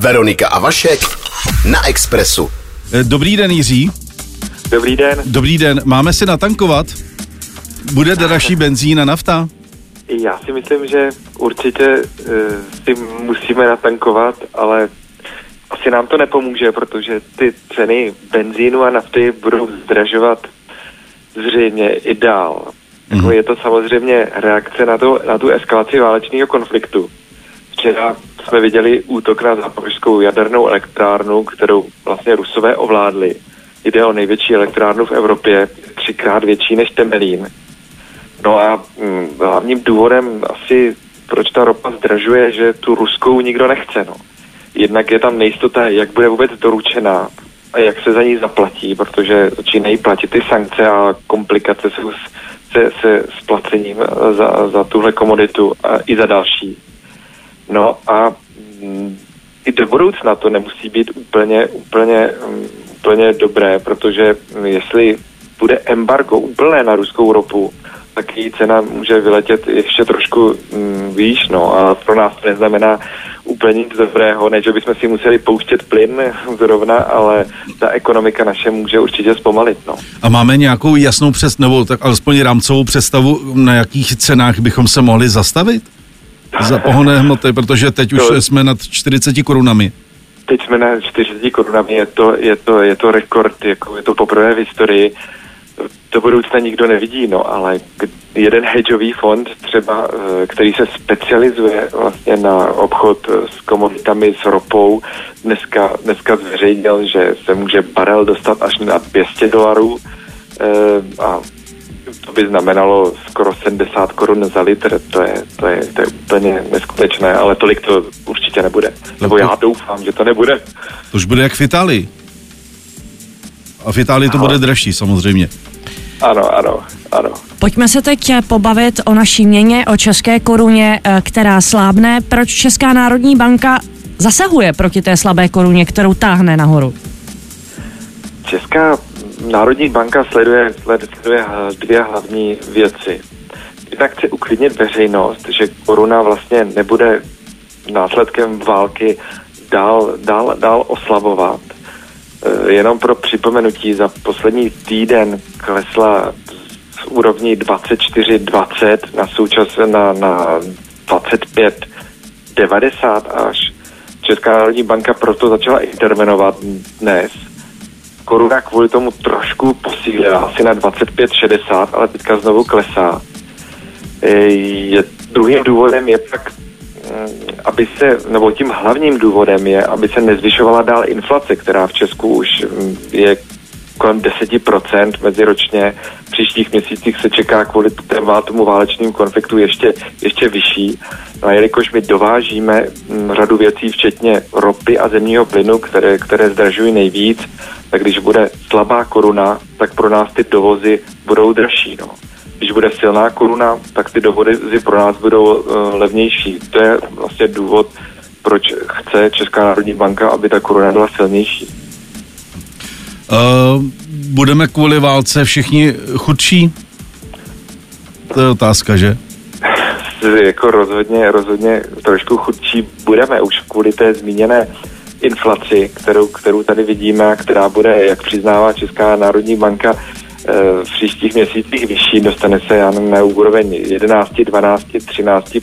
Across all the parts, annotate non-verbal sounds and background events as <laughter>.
Veronika a Vašek na Expressu. Eh, Dobrý den, Jiří. Dobrý den. Dobrý den. Máme si natankovat? Bude dražší benzín a nafta? Já si myslím, že určitě uh, si musíme natankovat, ale asi nám to nepomůže, protože ty ceny benzínu a nafty budou zdražovat zřejmě i dál. Mhm. je to samozřejmě reakce na, to, na tu eskalaci válečného konfliktu. Včera jsme viděli útok na zápořskou jadernou elektrárnu, kterou vlastně Rusové ovládli. Jde o největší elektrárnu v Evropě, třikrát větší než Temelín. No a mm, hlavním důvodem asi, proč ta ropa zdražuje, že tu ruskou nikdo nechce. No. Jednak je tam nejistota, jak bude vůbec doručená a jak se za ní zaplatí, protože začínají platit ty sankce a komplikace jsou s, se, se splacením eh, za, za tuhle komoditu a i za další. No a mm, i do budoucna to nemusí být úplně, úplně, mm, úplně dobré, protože jestli bude embargo úplné na ruskou ropu, tak její cena může vyletět ještě trošku mm, výš, no a pro nás to neznamená úplně nic dobrého, ne, že bychom si museli pouštět plyn zrovna, ale ta ekonomika naše může určitě zpomalit, no. A máme nějakou jasnou přes, nebo tak alespoň rámcovou představu, na jakých cenách bychom se mohli zastavit? Za pohonné hmoty, protože teď už To- jsme nad 40 korunami. Teď jsme na 40 korunami, je to, je to, je to rekord, jako je to poprvé v historii. Do budoucna nikdo nevidí, no, ale jeden hedžový fond třeba, eh, který se specializuje vlastně na obchod eh, s komoditami, s ropou, dneska, dneska zveřejnil, že se může barel dostat až na 200 dolarů eh, a to by znamenalo skoro 70 korun za litr, to je, to je, to je úplně neskutečné, ale tolik to určitě nebude. Nebo já doufám, že to nebude. To už bude jak v Itálii. A v Itálii to Aha. bude dražší samozřejmě. Ano, ano, ano. Pojďme se teď pobavit o naší měně, o české koruně, eh, která slábne. Proč Česká národní banka zasahuje proti té slabé koruně, kterou táhne nahoru? Česká národní banka sleduje, sled- sleduje dvě hlavní věci. Jednak chce uklidnit veřejnost, že koruna vlastně nebude následkem války dál, dál, dál oslabovat. E, Jenom pro připomenutí, za poslední týden klesla z úrovní 24,20 na součas na, na 25,90 až. Česká národní banka proto začala intervenovat dnes. Koruna kvůli tomu trošku posílila, asi na 25,60, ale teďka znovu klesá. E, Je, druhým důvodem je pak, mm, aby se, nebo tím hlavním důvodem je, aby se nezvyšovala dál inflace, která v Česku už mm, je kolem 10% meziročně. V příštích měsících se čeká kvůli tomu válečnému konfliktu ještě, ještě vyšší. No a jelikož my dovážíme mm, řadu věcí, včetně ropy a zemního plynu, které, které zdražují nejvíc, tak když bude slabá koruna, tak pro nás ty dovozy budou dražší. No. Když bude silná koruna, tak ty dovozy pro nás budou uh, levnější. To je vlastně důvod, proč chce Česká národní banka, aby ta koruna byla silnější. Uh, budeme kvůli válce všichni chudší? To je otázka, že? jako rozhodně, rozhodně trošku chudší budeme už kvůli té zmíněné inflaci, kterou, kterou tady vidíme která bude, jak přiznává Česká národní banka, eh, v příštích měsících vyšší, dostane se já na úroveň 11, 12, 13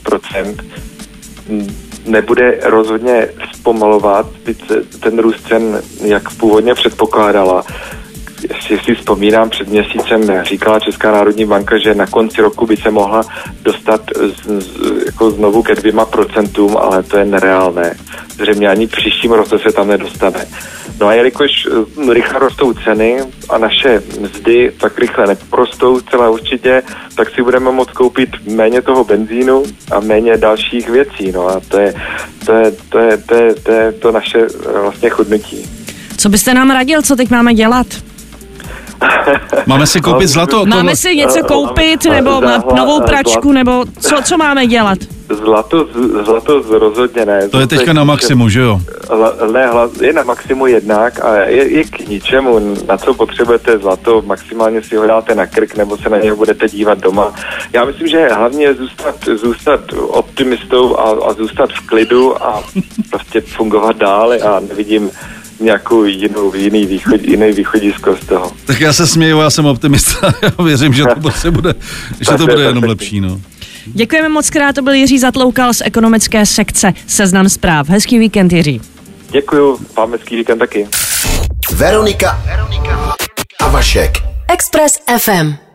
nebude rozhodně zpomalovat ten růst cen, jak původně předpokládala. Jestli si vzpomínám, před měsícem říkala Česká národní banka, že na konci roku by se mohla dostat z, z, jako znovu ke dvěma procentům, ale to je nereálné. Zřejmě ani v příštím roce se tam nedostane. No a jelikož eh, rychle rostou ceny a naše mzdy tak rychle neporostou celé určitě, tak si budeme moct koupit méně toho benzínu a méně dalších věcí. No a to je to, je, to, je, to, je, to, je to naše eh, vlastně chudnutí. Co byste nám radil, co teď máme dělat? <laughs> Máme si koupit zlato? Máme si něco eh, koupit, nebo novou pračku, nebo co, co máme dělat? Zlato, zlato rozhodně ne. To je teďka na maximu, že jo? ne, je na maximu jednak a je, je k ničemu, na co potřebujete zlato, maximálně si ho dáte na krk nebo se na něho budete dívat doma. Já myslím, že hlavně zůstat, zůstat optimistou a, a zůstat v klidu a <laughs> prostě fungovat dále a nevidím nějakou jinou, jiný, východ, jiný východisko z toho. Tak já se směju, já jsem optimista, <laughs> já věřím, že to <laughs> se bude, že to bude jenom lepší. No. Děkujeme moc krát, to byl Jiří Zatloukal z ekonomické sekce Seznam zpráv. Hezký víkend, Jiří. Děkuju, vám hezký víkend taky. Veronika, Veronika a Vašek. Express FM.